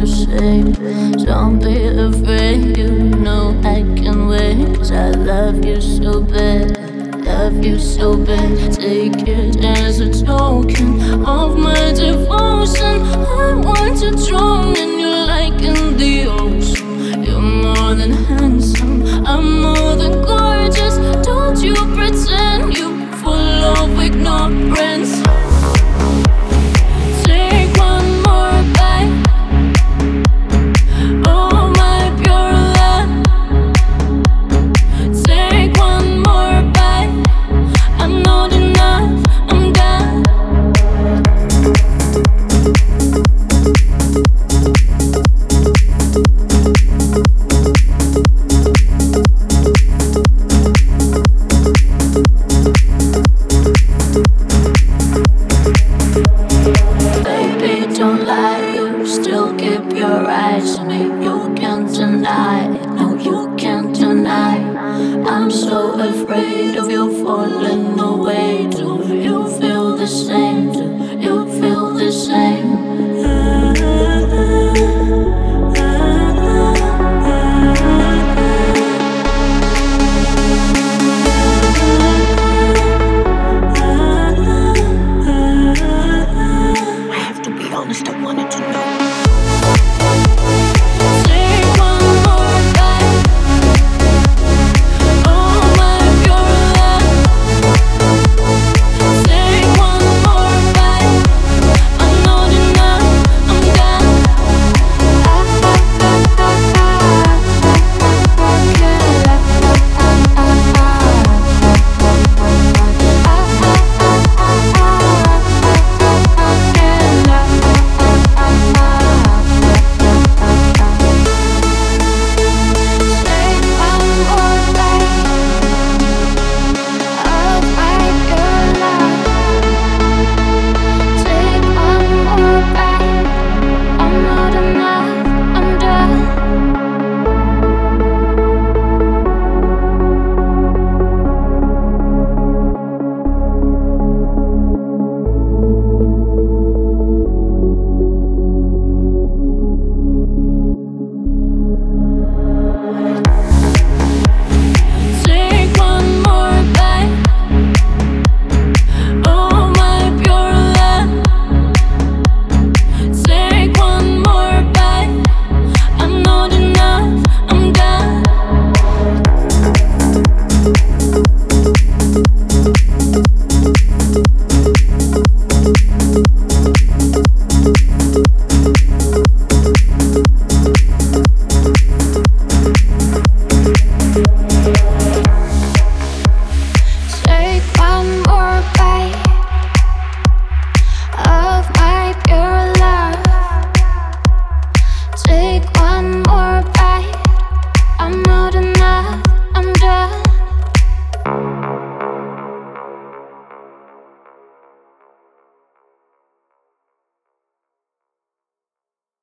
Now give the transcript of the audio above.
to say. Don't be afraid, you know I can wait. Cause I love you so bad, love you so bad. Take it down you can't deny. No, you can't deny. I'm so afraid of you falling away.